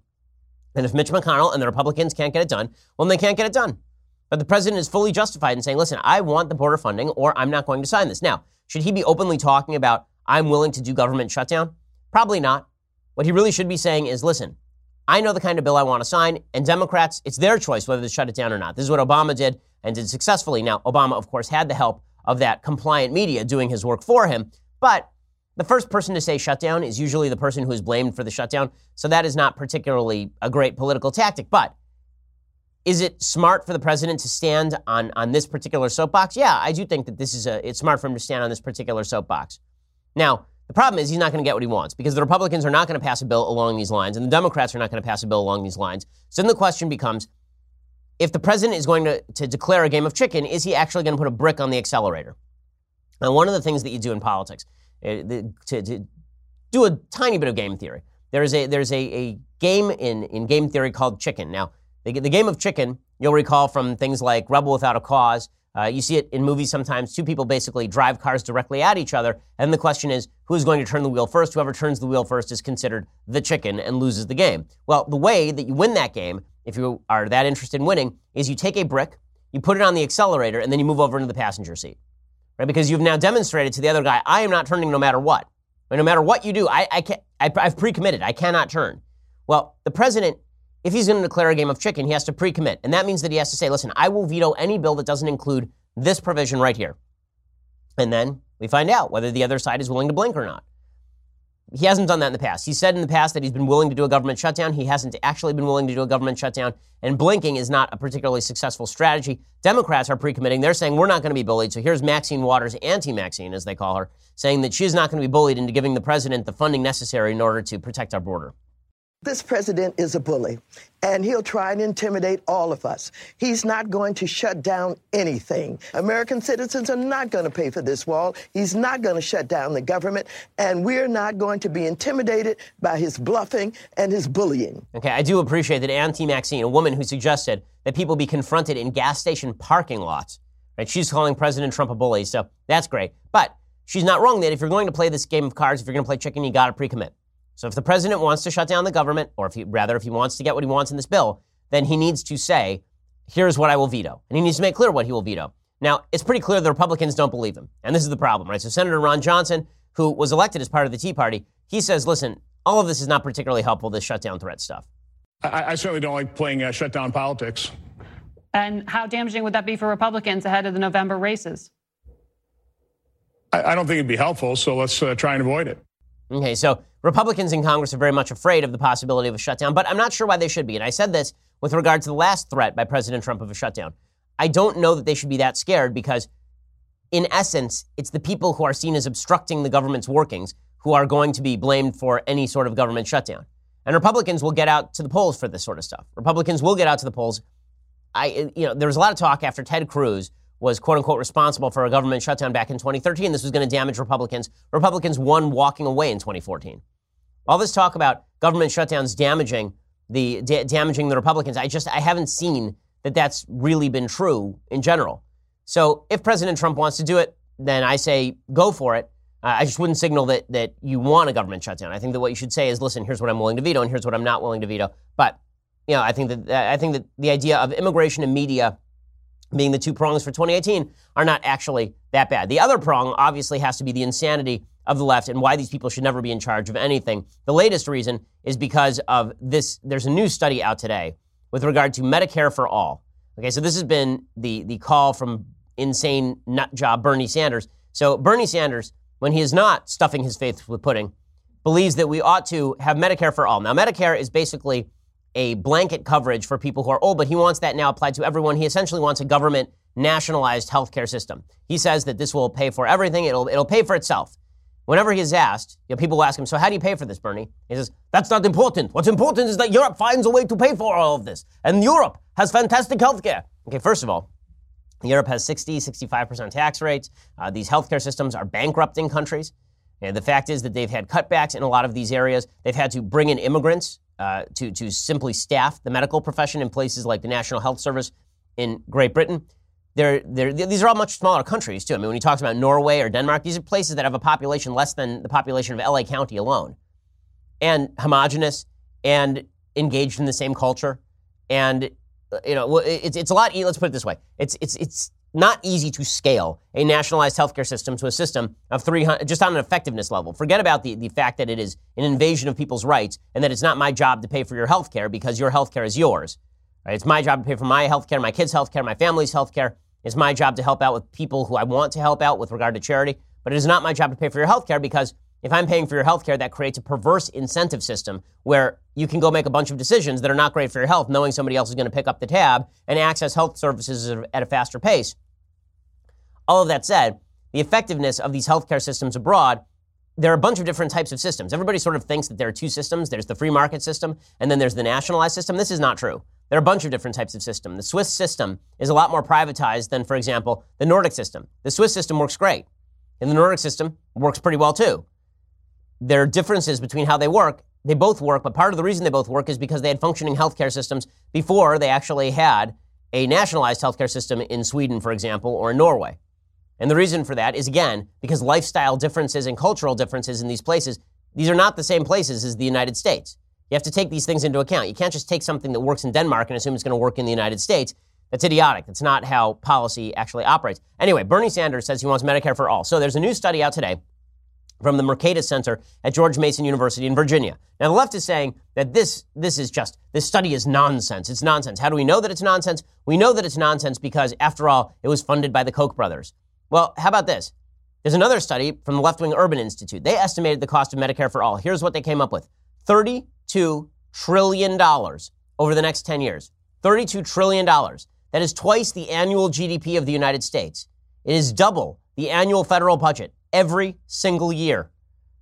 S1: And if Mitch McConnell and the Republicans can't get it done, well, then they can't get it done. But the president is fully justified in saying, listen, I want the border funding or I'm not going to sign this. Now, should he be openly talking about, I'm willing to do government shutdown? Probably not. What he really should be saying is, listen, I know the kind of bill I want to sign, and Democrats, it's their choice whether to shut it down or not. This is what Obama did and did successfully. Now, Obama, of course, had the help of that compliant media doing his work for him, but the first person to say shutdown is usually the person who is blamed for the shutdown. So that is not particularly a great political tactic. But is it smart for the president to stand on, on this particular soapbox? Yeah, I do think that this is a, it's smart for him to stand on this particular soapbox. Now, the problem is he's not going to get what he wants because the Republicans are not going to pass a bill along these lines and the Democrats are not going to pass a bill along these lines. So then the question becomes if the president is going to, to declare a game of chicken, is he actually going to put a brick on the accelerator? Now, one of the things that you do in politics, uh, to, to, do a tiny bit of game theory, there is a, there's a, a game in, in game theory called chicken. Now, the, the game of chicken, you'll recall from things like Rebel Without a Cause. Uh, you see it in movies sometimes. Two people basically drive cars directly at each other. And the question is, who's going to turn the wheel first? Whoever turns the wheel first is considered the chicken and loses the game. Well, the way that you win that game, if you are that interested in winning, is you take a brick, you put it on the accelerator, and then you move over into the passenger seat. Right? Because you've now demonstrated to the other guy, I am not turning no matter what. No matter what you do, I, I can't, I, I've pre committed. I cannot turn. Well, the president if he's going to declare a game of chicken, he has to pre commit. And that means that he has to say, listen, I will veto any bill that doesn't include this provision right here. And then we find out whether the other side is willing to blink or not. he hasn't done that in the past. He said in the past that he's been willing to do a government shutdown. He hasn't actually been willing to do a government shutdown. And blinking is not a particularly successful strategy. Democrats are pre committing. They're saying we're not going to be bullied. So here's Maxine Waters, Auntie Maxine, as they call her, saying that she's not going to be bullied into giving the president the funding necessary in order to protect our border.
S5: This president is a bully, and he'll try and intimidate all of us. He's not going to shut down anything. American citizens are not going to pay for this wall. He's not going to shut down the government, and we're not going to be intimidated by his bluffing and his bullying.
S1: Okay, I do appreciate that Auntie Maxine, a woman who suggested that people be confronted in gas station parking lots, right? She's calling President Trump a bully, so that's great. But she's not wrong that if you're going to play this game of cards, if you're going to play chicken, you got to pre-commit. So if the president wants to shut down the government, or if he, rather, if he wants to get what he wants in this bill, then he needs to say, here's what I will veto. And he needs to make clear what he will veto. Now, it's pretty clear the Republicans don't believe him. And this is the problem, right? So Senator Ron Johnson, who was elected as part of the Tea Party, he says, listen, all of this is not particularly helpful, this shutdown threat stuff.
S6: I, I certainly don't like playing uh, shutdown politics.
S3: And how damaging would that be for Republicans ahead of the November races?
S6: I, I don't think it'd be helpful, so let's uh, try and avoid it.
S1: Okay, so Republicans in Congress are very much afraid of the possibility of a shutdown, but I'm not sure why they should be. And I said this with regard to the last threat by President Trump of a shutdown. I don't know that they should be that scared because, in essence, it's the people who are seen as obstructing the government's workings who are going to be blamed for any sort of government shutdown. And Republicans will get out to the polls for this sort of stuff. Republicans will get out to the polls. I, you know, there was a lot of talk after Ted Cruz was quote unquote responsible for a government shutdown back in 2013. This was going to damage Republicans. Republicans won walking away in 2014. All this talk about government shutdowns damaging the da- damaging the Republicans, I just I haven't seen that that's really been true in general. So if President Trump wants to do it, then I say go for it. Uh, I just wouldn't signal that that you want a government shutdown. I think that what you should say is, listen, here's what I'm willing to veto, and here's what I'm not willing to veto. But you know, I think that I think that the idea of immigration and media being the two prongs for 2018 are not actually that bad. The other prong obviously has to be the insanity of the left and why these people should never be in charge of anything. The latest reason is because of this. There's a new study out today with regard to Medicare for all. Okay, so this has been the, the call from insane nut job Bernie Sanders. So Bernie Sanders, when he is not stuffing his face with pudding, believes that we ought to have Medicare for all. Now, Medicare is basically a blanket coverage for people who are old, but he wants that now applied to everyone. He essentially wants a government nationalized healthcare system. He says that this will pay for everything. It'll, it'll pay for itself. Whenever he is asked, you know, people will ask him, so how do you pay for this, Bernie? He says, that's not important. What's important is that Europe finds a way to pay for all of this. And Europe has fantastic healthcare. Okay, first of all, Europe has 60, 65% tax rates. Uh, these healthcare systems are bankrupting countries. And the fact is that they've had cutbacks in a lot of these areas. They've had to bring in immigrants uh, to, to simply staff the medical profession in places like the National Health Service in Great Britain. They're, they're, these are all much smaller countries, too. I mean, when he talks about Norway or Denmark, these are places that have a population less than the population of LA County alone. And homogenous and engaged in the same culture. And, you know, it's, it's a lot, let's put it this way. It's, it's, it's not easy to scale a nationalized healthcare system to a system of 300, just on an effectiveness level. Forget about the, the fact that it is an invasion of people's rights and that it's not my job to pay for your healthcare because your healthcare is yours. Right? It's my job to pay for my healthcare, my kids' healthcare, my family's healthcare. It's my job to help out with people who I want to help out with regard to charity. But it is not my job to pay for your healthcare because if I'm paying for your healthcare, that creates a perverse incentive system where you can go make a bunch of decisions that are not great for your health, knowing somebody else is going to pick up the tab and access health services at a faster pace. All of that said, the effectiveness of these healthcare systems abroad, there are a bunch of different types of systems. Everybody sort of thinks that there are two systems. There's the free market system, and then there's the nationalized system. This is not true. There are a bunch of different types of system. The Swiss system is a lot more privatized than, for example, the Nordic system. The Swiss system works great, and the Nordic system works pretty well too. There are differences between how they work. They both work, but part of the reason they both work is because they had functioning healthcare systems before they actually had a nationalized healthcare system in Sweden, for example, or in Norway. And the reason for that is, again, because lifestyle differences and cultural differences in these places, these are not the same places as the United States. You have to take these things into account. You can't just take something that works in Denmark and assume it's going to work in the United States. That's idiotic. That's not how policy actually operates. Anyway, Bernie Sanders says he wants Medicare for all. So there's a new study out today from the Mercatus Center at George Mason University in Virginia. Now, the left is saying that this, this is just, this study is nonsense. It's nonsense. How do we know that it's nonsense? We know that it's nonsense because, after all, it was funded by the Koch brothers. Well, how about this? There's another study from the left wing Urban Institute. They estimated the cost of Medicare for all. Here's what they came up with $32 trillion over the next 10 years. $32 trillion. That is twice the annual GDP of the United States. It is double the annual federal budget every single year.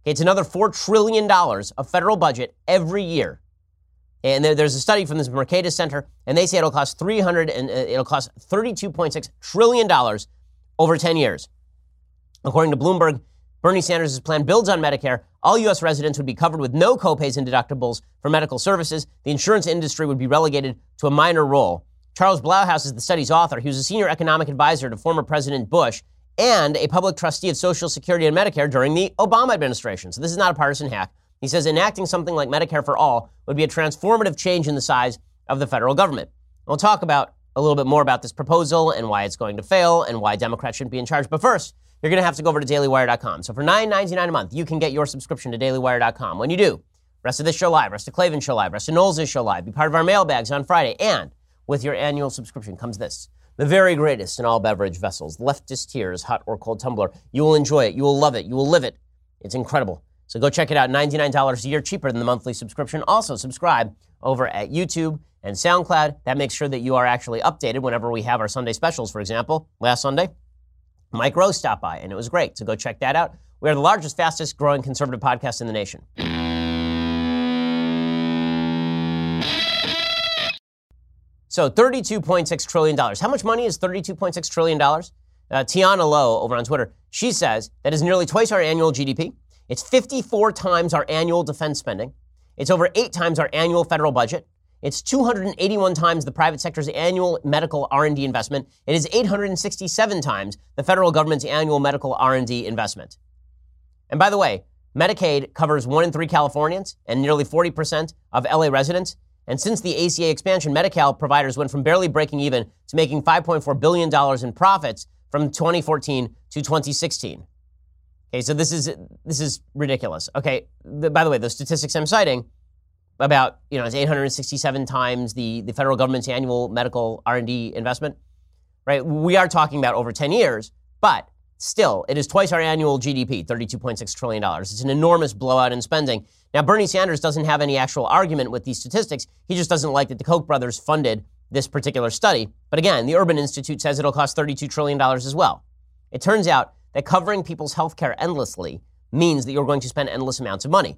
S1: It's another $4 trillion of federal budget every year. And there, there's a study from this Mercatus Center, and they say it'll cost 300 and uh, it'll cost 32.6 trillion dollars over 10 years. According to Bloomberg, Bernie Sanders' plan builds on Medicare. All U.S. residents would be covered with no copays and deductibles for medical services. The insurance industry would be relegated to a minor role. Charles Blahous is the study's author. He was a senior economic advisor to former President Bush and a public trustee of Social Security and Medicare during the Obama administration. So this is not a partisan hack. He says enacting something like Medicare for all would be a transformative change in the size of the federal government. We'll talk about a little bit more about this proposal and why it's going to fail and why Democrats shouldn't be in charge. But first, you're going to have to go over to dailywire.com. So for $9.99 a month, you can get your subscription to dailywire.com. When you do, rest of this show live, rest of Klavan show live, rest of Knowles' show live, be part of our mailbags on Friday. And with your annual subscription comes this. The very greatest in all beverage vessels, leftist tears, hot or cold tumbler. You will enjoy it. You will love it. You will live it. It's incredible. So go check it out. $99 a year, cheaper than the monthly subscription. Also, subscribe over at YouTube and SoundCloud. That makes sure that you are actually updated whenever we have our Sunday specials, for example. Last Sunday, Mike Rose stopped by, and it was great. So go check that out. We are the largest, fastest growing conservative podcast in the nation. So $32.6 trillion. How much money is $32.6 trillion? Uh, Tiana Lowe over on Twitter, she says that is nearly twice our annual GDP. It's 54 times our annual defense spending. It's over eight times our annual federal budget. It's 281 times the private sector's annual medical R&D investment. It is 867 times the federal government's annual medical R&D investment. And by the way, Medicaid covers one in three Californians and nearly 40% of LA residents. And since the ACA expansion, Medi-Cal providers went from barely breaking even to making $5.4 billion in profits from 2014 to 2016. Okay, so this is this is ridiculous. Okay, the, by the way, the statistics I'm citing about you know it's 867 times the, the federal government's annual medical R&D investment, right? We are talking about over 10 years, but still, it is twice our annual GDP, 32.6 trillion dollars. It's an enormous blowout in spending. Now, Bernie Sanders doesn't have any actual argument with these statistics. He just doesn't like that the Koch brothers funded this particular study. But again, the Urban Institute says it'll cost $32 trillion as well. It turns out that covering people's health care endlessly means that you're going to spend endless amounts of money.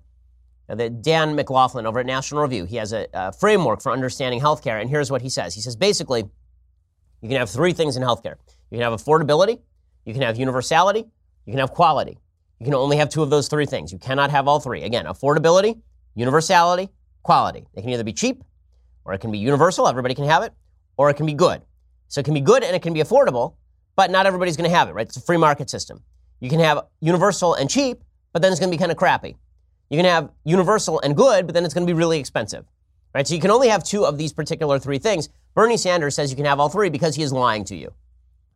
S1: Now, the Dan McLaughlin over at National Review, he has a, a framework for understanding healthcare, and here's what he says. He says basically, you can have three things in healthcare. You can have affordability, you can have universality, you can have quality. You can only have two of those three things. You cannot have all three. Again, affordability, universality, quality. They can either be cheap, or it can be universal, everybody can have it, or it can be good. So it can be good and it can be affordable, but not everybody's going to have it, right? It's a free market system. You can have universal and cheap, but then it's going to be kind of crappy. You can have universal and good, but then it's going to be really expensive, right? So you can only have two of these particular three things. Bernie Sanders says you can have all three because he is lying to you.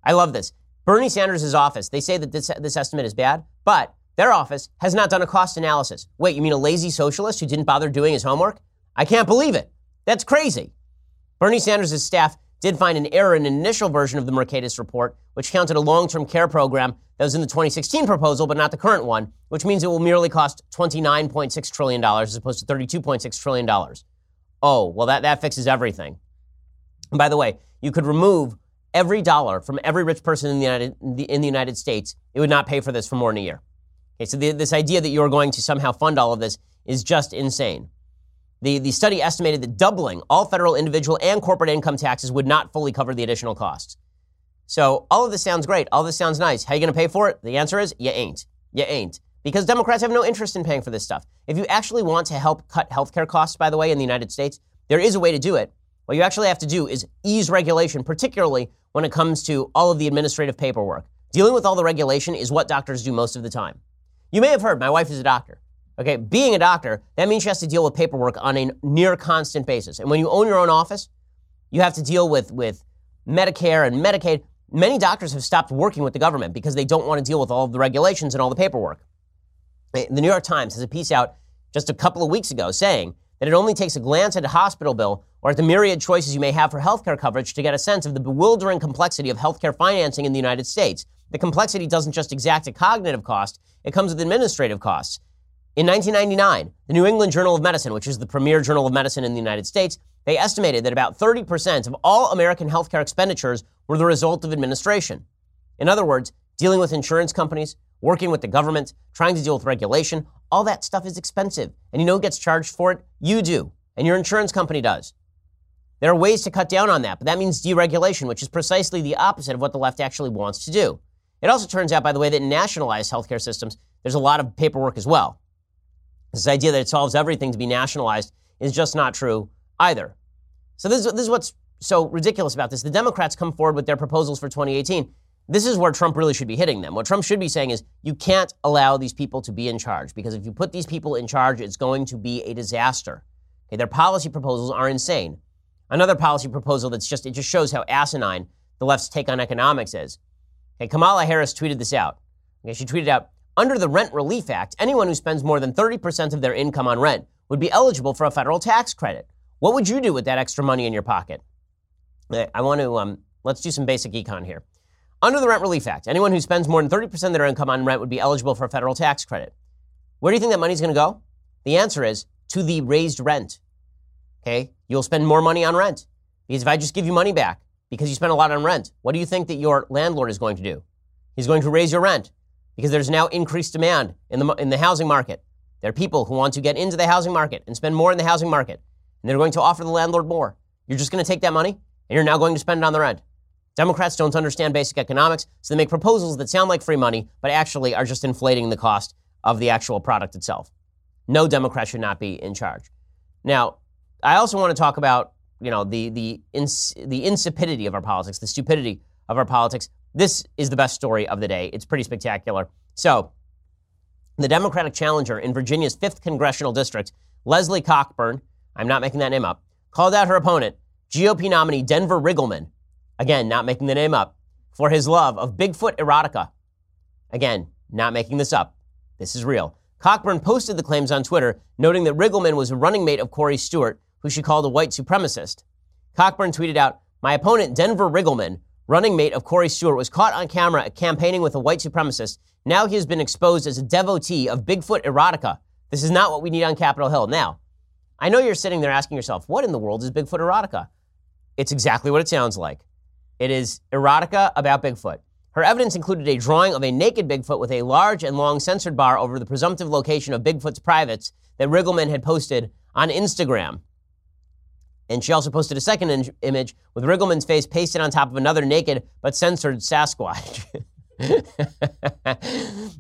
S1: I love this. Bernie Sanders' office, they say that this, this estimate is bad, but their office has not done a cost analysis. Wait, you mean a lazy socialist who didn't bother doing his homework? I can't believe it. That's crazy. Bernie Sanders' staff did find an error in an initial version of the Mercatus report, which counted a long term care program that was in the 2016 proposal, but not the current one, which means it will merely cost $29.6 trillion as opposed to $32.6 trillion. Oh, well, that, that fixes everything. And by the way, you could remove every dollar from every rich person in the United, in the United States. It would not pay for this for more than a year. Okay, so the, this idea that you're going to somehow fund all of this is just insane. The, the study estimated that doubling all federal, individual, and corporate income taxes would not fully cover the additional costs. So all of this sounds great. All this sounds nice. How are you going to pay for it? The answer is you ain't. You ain't. Because Democrats have no interest in paying for this stuff. If you actually want to help cut healthcare costs, by the way, in the United States, there is a way to do it. What you actually have to do is ease regulation, particularly when it comes to all of the administrative paperwork. Dealing with all the regulation is what doctors do most of the time. You may have heard my wife is a doctor. Okay, being a doctor, that means she has to deal with paperwork on a near constant basis. And when you own your own office, you have to deal with, with Medicare and Medicaid. Many doctors have stopped working with the government because they don't want to deal with all of the regulations and all the paperwork. Eh, the New York Times has a piece out just a couple of weeks ago saying that it only takes a glance at a hospital bill or at the myriad choices you may have for healthcare coverage to get a sense of the bewildering complexity of healthcare financing in the United States. the complexity doesn't just exact a cognitive cost, it comes with administrative costs. In 1999, the New England Journal of Medicine, which is the premier journal of medicine in the United States, they estimated that about 30% of all American healthcare expenditures were the result of administration. In other words, dealing with insurance companies, working with the government, trying to deal with regulation, all that stuff is expensive. And you know who gets charged for it? You do, and your insurance company does. There are ways to cut down on that, but that means deregulation, which is precisely the opposite of what the left actually wants to do. It also turns out, by the way, that in nationalized healthcare systems, there's a lot of paperwork as well. This idea that it solves everything to be nationalized is just not true either. So this is, this is what's so ridiculous about this. The Democrats come forward with their proposals for 2018. This is where Trump really should be hitting them. What Trump should be saying is, you can't allow these people to be in charge because if you put these people in charge, it's going to be a disaster. Okay, their policy proposals are insane. Another policy proposal that's just it just shows how asinine the left's take on economics is. Okay, Kamala Harris tweeted this out. Okay, she tweeted out, under the Rent Relief Act, anyone who spends more than 30% of their income on rent would be eligible for a federal tax credit. What would you do with that extra money in your pocket? I want to, um, let's do some basic econ here. Under the Rent Relief Act, anyone who spends more than 30% of their income on rent would be eligible for a federal tax credit. Where do you think that money's going to go? The answer is to the raised rent. Okay? You'll spend more money on rent. Because if I just give you money back because you spent a lot on rent, what do you think that your landlord is going to do? He's going to raise your rent because there's now increased demand in the, in the housing market. There are people who want to get into the housing market and spend more in the housing market, and they're going to offer the landlord more. You're just going to take that money and you're now going to spend it on the rent. Democrats don't understand basic economics, so they make proposals that sound like free money, but actually are just inflating the cost of the actual product itself. No Democrat should not be in charge. Now, I also want to talk about, you know, the the ins- the insipidity of our politics, the stupidity of our politics. This is the best story of the day. It's pretty spectacular. So, the Democratic challenger in Virginia's 5th congressional district, Leslie Cockburn, I'm not making that name up, called out her opponent, GOP nominee Denver Riggleman, again, not making the name up, for his love of Bigfoot erotica. Again, not making this up. This is real. Cockburn posted the claims on Twitter, noting that Riggleman was a running mate of Corey Stewart, who she called a white supremacist. Cockburn tweeted out, My opponent, Denver Riggleman, running mate of Corey Stewart, was caught on camera campaigning with a white supremacist. Now he has been exposed as a devotee of Bigfoot erotica. This is not what we need on Capitol Hill. Now, I know you're sitting there asking yourself, what in the world is Bigfoot erotica? It's exactly what it sounds like. It is erotica about Bigfoot. Her evidence included a drawing of a naked Bigfoot with a large and long censored bar over the presumptive location of Bigfoot's privates that Riggleman had posted on Instagram. And she also posted a second in- image with Riggleman's face pasted on top of another naked but censored Sasquatch.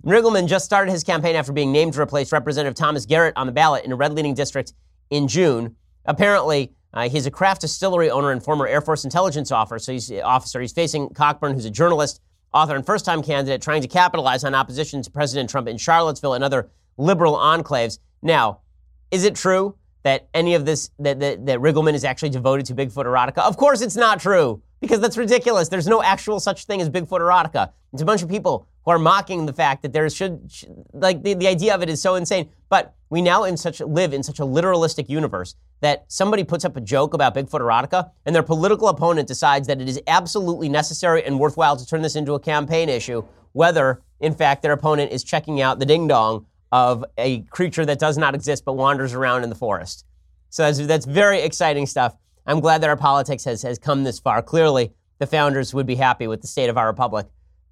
S1: Riggleman just started his campaign after being named to replace Representative Thomas Garrett on the ballot in a red leaning district in June. Apparently, uh, he's a craft distillery owner and former Air Force intelligence officer. So he's, officer. He's facing Cockburn, who's a journalist, author, and first time candidate trying to capitalize on opposition to President Trump in Charlottesville and other liberal enclaves. Now, is it true that any of this, that, that, that Riggleman is actually devoted to Bigfoot erotica? Of course it's not true, because that's ridiculous. There's no actual such thing as Bigfoot erotica. It's a bunch of people who are mocking the fact that there should, should like, the, the idea of it is so insane. But we now in such live in such a literalistic universe that somebody puts up a joke about Bigfoot erotica and their political opponent decides that it is absolutely necessary and worthwhile to turn this into a campaign issue, whether in fact their opponent is checking out the ding dong of a creature that does not exist but wanders around in the forest. So that's, that's very exciting stuff. I'm glad that our politics has, has come this far. Clearly, the founders would be happy with the state of our republic.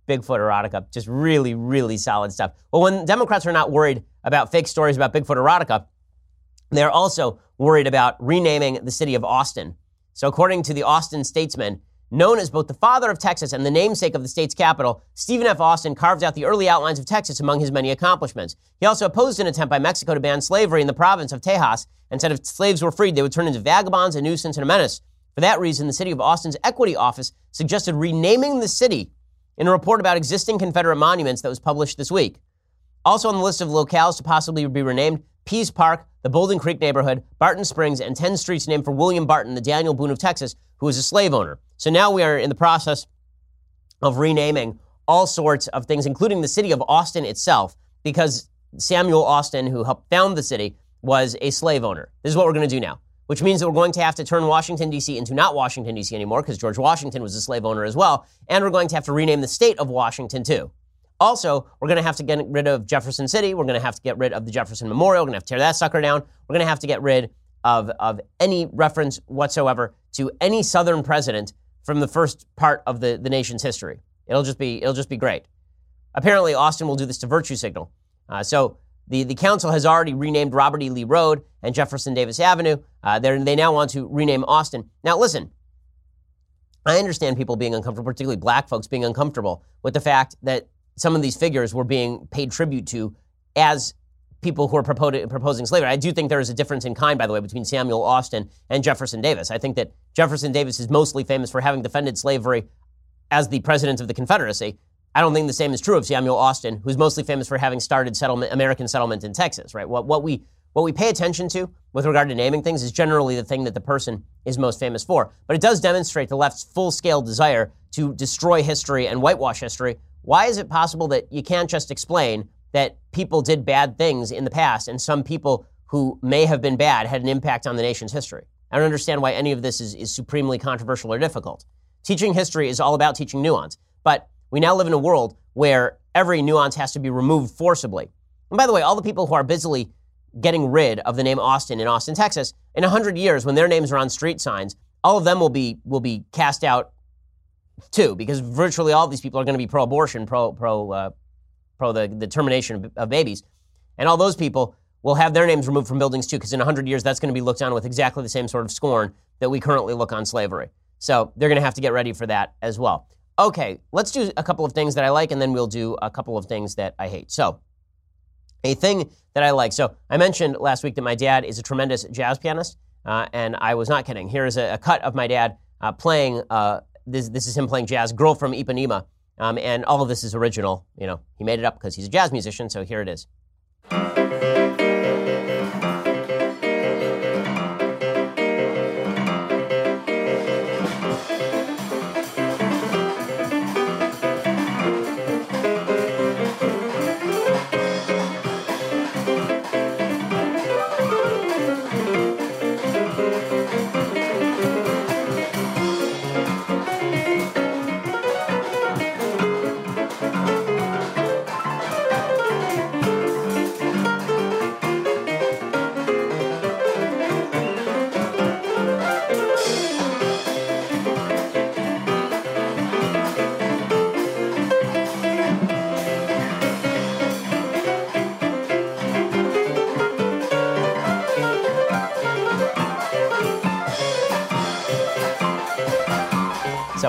S1: Bigfoot erotica, just really, really solid stuff. Well, when Democrats are not worried about fake stories about Bigfoot erotica, they're also worried about renaming the city of Austin. So, according to the Austin Statesman, Known as both the father of Texas and the namesake of the state's capital, Stephen F. Austin carved out the early outlines of Texas among his many accomplishments. He also opposed an attempt by Mexico to ban slavery in the province of Tejas and said if slaves were freed, they would turn into vagabonds, a nuisance, and a menace. For that reason, the city of Austin's Equity Office suggested renaming the city in a report about existing Confederate monuments that was published this week. Also on the list of locales to possibly be renamed, Pease Park, the Bouldin Creek neighborhood, Barton Springs, and 10 streets named for William Barton, the Daniel Boone of Texas, who was a slave owner. So now we are in the process of renaming all sorts of things, including the city of Austin itself, because Samuel Austin, who helped found the city, was a slave owner. This is what we're going to do now. which means that we're going to have to turn Washington, D.C. into not Washington, D.C. anymore, because George Washington was a slave owner as well. And we're going to have to rename the state of Washington, too. Also, we're going to have to get rid of Jefferson City. We're going to have to get rid of the Jefferson Memorial. We're going to have to tear that sucker down. We're going to have to get rid of, of any reference whatsoever to any Southern president from the first part of the, the nation's history. It'll just be it'll just be great. Apparently, Austin will do this to Virtue Signal. Uh, so the, the council has already renamed Robert E. Lee Road and Jefferson Davis Avenue. Uh, they now want to rename Austin. Now, listen, I understand people being uncomfortable, particularly black folks being uncomfortable with the fact that some of these figures were being paid tribute to as people who are proposing slavery. I do think there is a difference in kind, by the way, between Samuel Austin and Jefferson Davis. I think that Jefferson Davis is mostly famous for having defended slavery as the president of the Confederacy. I don't think the same is true of Samuel Austin, who's mostly famous for having started settlement, American settlement in Texas, right? What, what, we, what we pay attention to with regard to naming things is generally the thing that the person is most famous for. But it does demonstrate the left's full scale desire to destroy history and whitewash history. Why is it possible that you can't just explain that people did bad things in the past and some people who may have been bad had an impact on the nation's history? I don't understand why any of this is, is supremely controversial or difficult. Teaching history is all about teaching nuance. But we now live in a world where every nuance has to be removed forcibly. And by the way, all the people who are busily getting rid of the name Austin in Austin, Texas, in 100 years, when their names are on street signs, all of them will be, will be cast out too, because virtually all these people are going to be pro abortion, pro, pro, uh, pro the, the termination of, of babies. And all those people will have their names removed from buildings too, because in 100 years, that's going to be looked on with exactly the same sort of scorn that we currently look on slavery. So they're going to have to get ready for that as well. Okay, let's do a couple of things that I like, and then we'll do a couple of things that I hate. So, a thing that I like. So, I mentioned last week that my dad is a tremendous jazz pianist, uh, and I was not kidding. Here is a, a cut of my dad uh, playing. Uh, this, this is him playing jazz. "Girl from Ipanema," um, and all of this is original. You know, he made it up because he's a jazz musician. So here it is.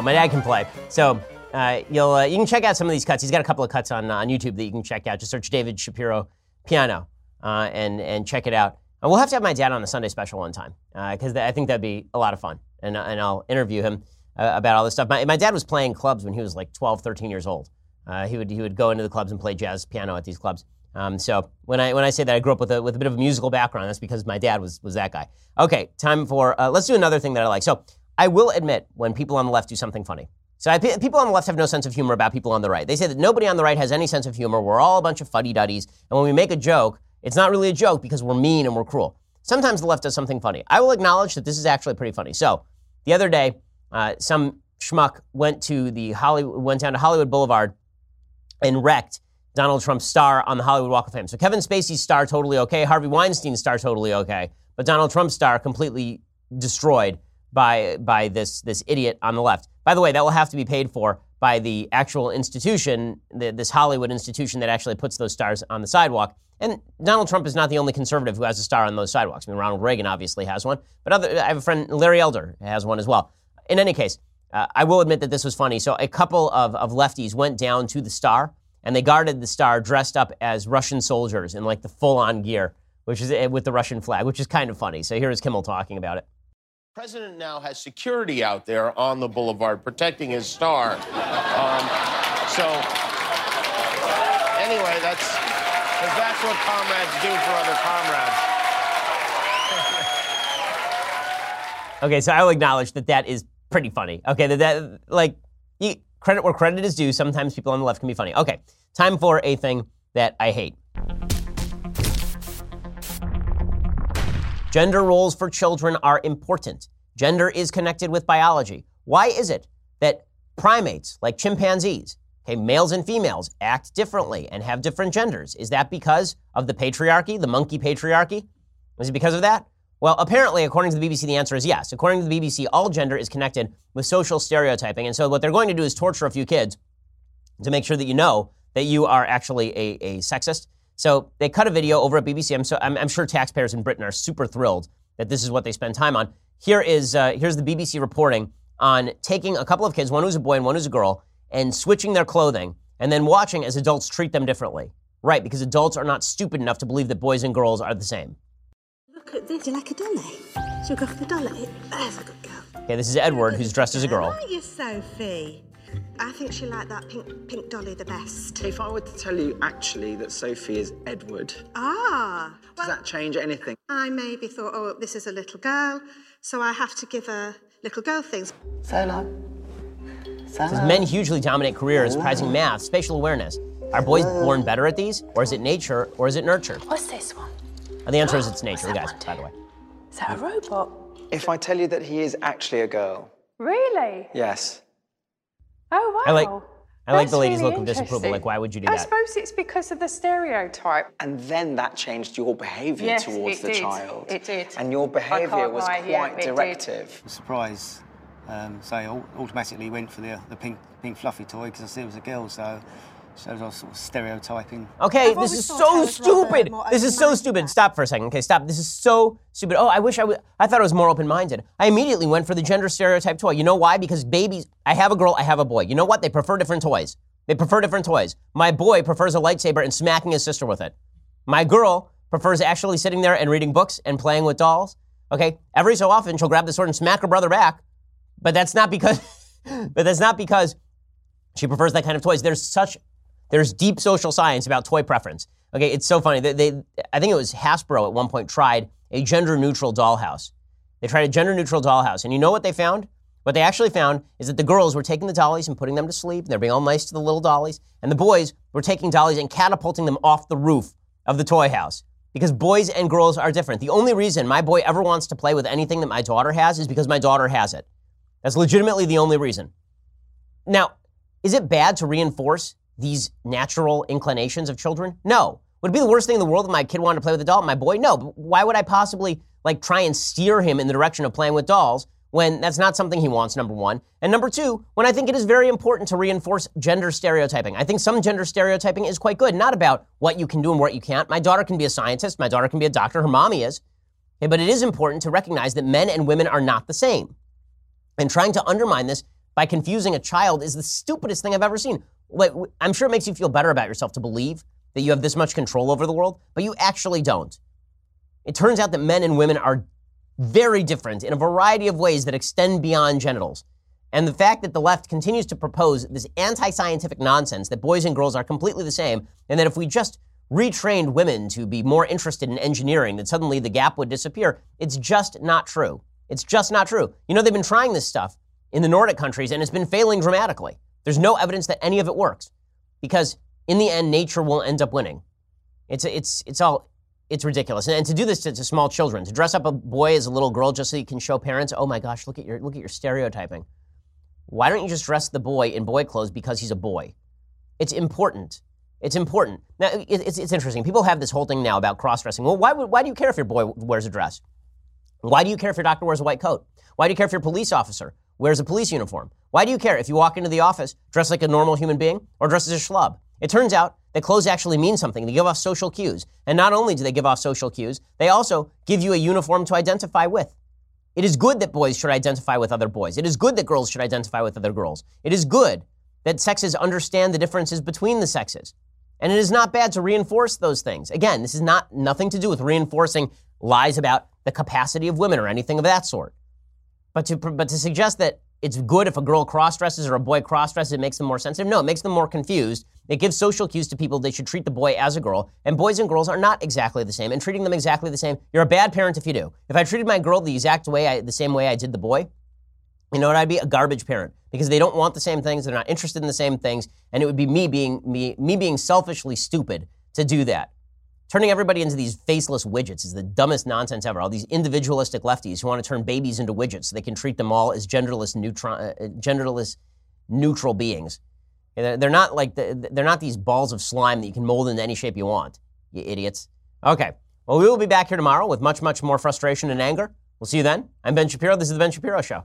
S1: My dad can play. So uh, you'll uh, you can check out some of these cuts. He's got a couple of cuts on uh, on YouTube that you can check out. Just search David Shapiro piano uh, and and check it out. And we'll have to have my dad on the Sunday special one time because uh, I think that'd be a lot of fun. And and I'll interview him uh, about all this stuff. My, my dad was playing clubs when he was like 12, 13 years old. he would he would go into the clubs and play jazz piano at these clubs. Um, so when I when I say that I grew up with a with a bit of a musical background, that's because my dad was was that guy. Okay, time for let's do another thing that I like. So I will admit when people on the left do something funny. So I, people on the left have no sense of humor about people on the right. They say that nobody on the right has any sense of humor. We're all a bunch of fuddy-duddies. And when we make a joke, it's not really a joke because we're mean and we're cruel. Sometimes the left does something funny. I will acknowledge that this is actually pretty funny. So the other day, uh, some schmuck went to the Hollywood, went down to Hollywood Boulevard and wrecked Donald Trump's star on the Hollywood Walk of Fame. So Kevin Spacey's star totally okay, Harvey Weinstein's star totally okay, but Donald Trump's star completely destroyed by by this this idiot on the left. By the way, that will have to be paid for by the actual institution, the, this Hollywood institution that actually puts those stars on the sidewalk. And Donald Trump is not the only conservative who has a star on those sidewalks. I mean, Ronald Reagan obviously has one, but other, I have a friend, Larry Elder, has one as well. In any case, uh, I will admit that this was funny. So a couple of, of lefties went down to the star and they guarded the star dressed up as Russian soldiers in like the full on gear, which is eh, with the Russian flag, which is kind of funny. So here is Kimmel talking about it
S7: president now has security out there on the boulevard protecting his star. Um, so, anyway, that's because that's what comrades do for other comrades.
S1: okay, so I will acknowledge that that is pretty funny. Okay, that, that like credit where credit is due. Sometimes people on the left can be funny. Okay, time for a thing that I hate. Gender roles for children are important. Gender is connected with biology. Why is it that primates, like chimpanzees, okay, males and females, act differently and have different genders? Is that because of the patriarchy, the monkey patriarchy? Is it because of that? Well, apparently, according to the BBC, the answer is yes. According to the BBC, all gender is connected with social stereotyping. And so, what they're going to do is torture a few kids to make sure that you know that you are actually a, a sexist. So, they cut a video over at BBC. I'm, so, I'm, I'm sure taxpayers in Britain are super thrilled that this is what they spend time on. Here is uh, here's the BBC reporting on taking a couple of kids, one who's a boy and one who's a girl, and switching their clothing, and then watching as adults treat them differently. Right, because adults are not stupid enough to believe that boys and girls are the same.
S8: Look at this. You like a dolly? Should we go for the dolly? There's a good girl.
S1: Okay, this is Edward, who's dressed as a girl.
S8: Aren't you, Sophie? I think she liked that pink pink dolly the best.
S9: If I were to tell you actually that Sophie is Edward,
S8: Ah.
S9: does
S8: Well,
S9: that change anything?
S8: I maybe thought, oh, this is a little girl, so I have to give her little girl things.
S9: Solo.
S1: Says men hugely dominate careers, prizing math, spatial awareness. Are boys born better at these, or is it nature, or is it nurture?
S8: What's this one?
S1: And the answer is it's nature, guys, by the way.
S8: Is that a robot?
S9: If I tell you that he is actually a girl,
S10: Really?
S9: yes.
S10: Oh wow.
S1: I like, I like the lady's
S10: really
S1: look of disapproval. Like, why would you do
S10: I
S1: that?
S10: I suppose it's because of the stereotype.
S9: And then that changed your behaviour
S10: Yes,
S9: towards the
S10: did.
S9: child.
S10: It did.
S9: And your behaviour was
S10: lie,
S9: quite
S10: yeah, it did.
S9: directive.
S11: surprise. Um, so I automatically went for the, the pink, pink fluffy toy because I said it was a girl, so, so I was sort of stereotyping.
S1: Okay,
S8: I've
S1: this is so stupid.
S8: more
S1: This is so stupid. Stop for a second. Okay, stop. This is so stupid. Oh, I wish I would. I thought I was more open-minded. I immediately went for the gender stereotype toy. You know why? Because babies. I have a girl. I have a boy. You know what? They prefer different toys. They prefer different toys. My boy prefers a lightsaber and smacking his sister with it. My girl prefers actually sitting there and reading books and playing with dolls. Okay, every so often she'll grab the sword and smack her brother back, but that's not because. but that's not because she prefers that kind of toys. There's such there's deep social science about toy preference. Okay, it's so funny. They, they, I think it was Hasbro at one point tried a gender neutral dollhouse. They tried a gender neutral dollhouse, and you know what they found? What they actually found is that the girls were taking the dollies and putting them to sleep. And they're being all nice to the little dollies, and the boys were taking dollies and catapulting them off the roof of the toy house. Because boys and girls are different. The only reason my boy ever wants to play with anything that my daughter has is because my daughter has it. That's legitimately the only reason. Now, is it bad to reinforce these natural inclinations of children? No. Would it be the worst thing in the world if my kid wanted to play with a doll? My boy? No. But why would I possibly like try and steer him in the direction of playing with dolls when that's not something he wants, number one. And number two, when I think it is very important to reinforce gender stereotyping. I think some gender stereotyping is quite good, not about what you can do and what you can't. My daughter can be a scientist, my daughter can be a doctor, her mommy is. Okay, but it is important to recognize that men and women are not the same. And trying to undermine this by confusing a child is the stupidest thing I've ever seen. Like, I'm sure it makes you feel better about yourself to believe that you have this much control over the world, but you actually don't. It turns out that men and women are very different in a variety of ways that extend beyond genitals. And the fact that the left continues to propose this anti scientific nonsense that boys and girls are completely the same, and that if we just retrained women to be more interested in engineering, that suddenly the gap would disappear, it's just not true. It's just not true. You know, they've been trying this stuff in the Nordic countries, and it's been failing dramatically. There's no evidence that any of it works because in the end, nature will end up winning. It's, it's, it's all, it's ridiculous. And, and to do this to, to small children, to dress up a boy as a little girl just so you can show parents, oh my gosh, look at your, look at your stereotyping. Why don't you just dress the boy in boy clothes because he's a boy? It's important. It's important. Now, it, it's, it's interesting. People have this whole thing now about cross dressing. Well, why, would, why do you care if your boy wears a dress? Why do you care if your doctor wears a white coat? Why do you care if your police officer wears a police uniform? Why do you care if you walk into the office dressed like a normal human being or dressed as a schlub? It turns out that clothes actually mean something. They give off social cues. And not only do they give off social cues, they also give you a uniform to identify with. It is good that boys should identify with other boys. It is good that girls should identify with other girls. It is good that sexes understand the differences between the sexes. And it is not bad to reinforce those things. Again, this is not nothing to do with reinforcing lies about the capacity of women or anything of that sort. But to, but to suggest that it's good if a girl cross dresses or a boy cross dresses, it makes them more sensitive. No, it makes them more confused. It gives social cues to people they should treat the boy as a girl. And boys and girls are not exactly the same. And treating them exactly the same, you're a bad parent if you do. If I treated my girl the exact way, I, the same way I did the boy, you know what? I'd be a garbage parent because they don't want the same things. They're not interested in the same things. And it would be me being me, me being selfishly stupid to do that. Turning everybody into these faceless widgets is the dumbest nonsense ever. All these individualistic lefties who want to turn babies into widgets so they can treat them all as genderless, neutron, uh, genderless neutral beings. They're not like the, they're not these balls of slime that you can mold into any shape you want. You idiots. Okay. Well, we will be back here tomorrow with much, much more frustration and anger. We'll see you then. I'm Ben Shapiro. This is the Ben Shapiro Show.